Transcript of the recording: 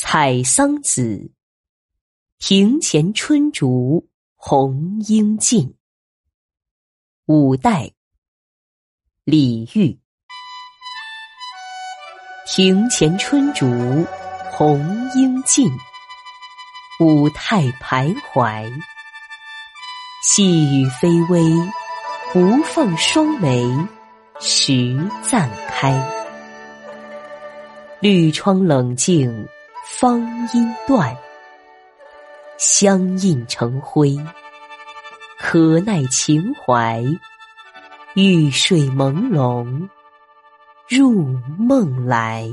采桑子，庭前春竹红英尽。五代，李煜。庭前春竹红英尽，舞态徘徊。细雨霏微，无凤双眉，时暂开。绿窗冷静。芳音断，相映成灰。可奈情怀，欲睡朦胧，入梦来。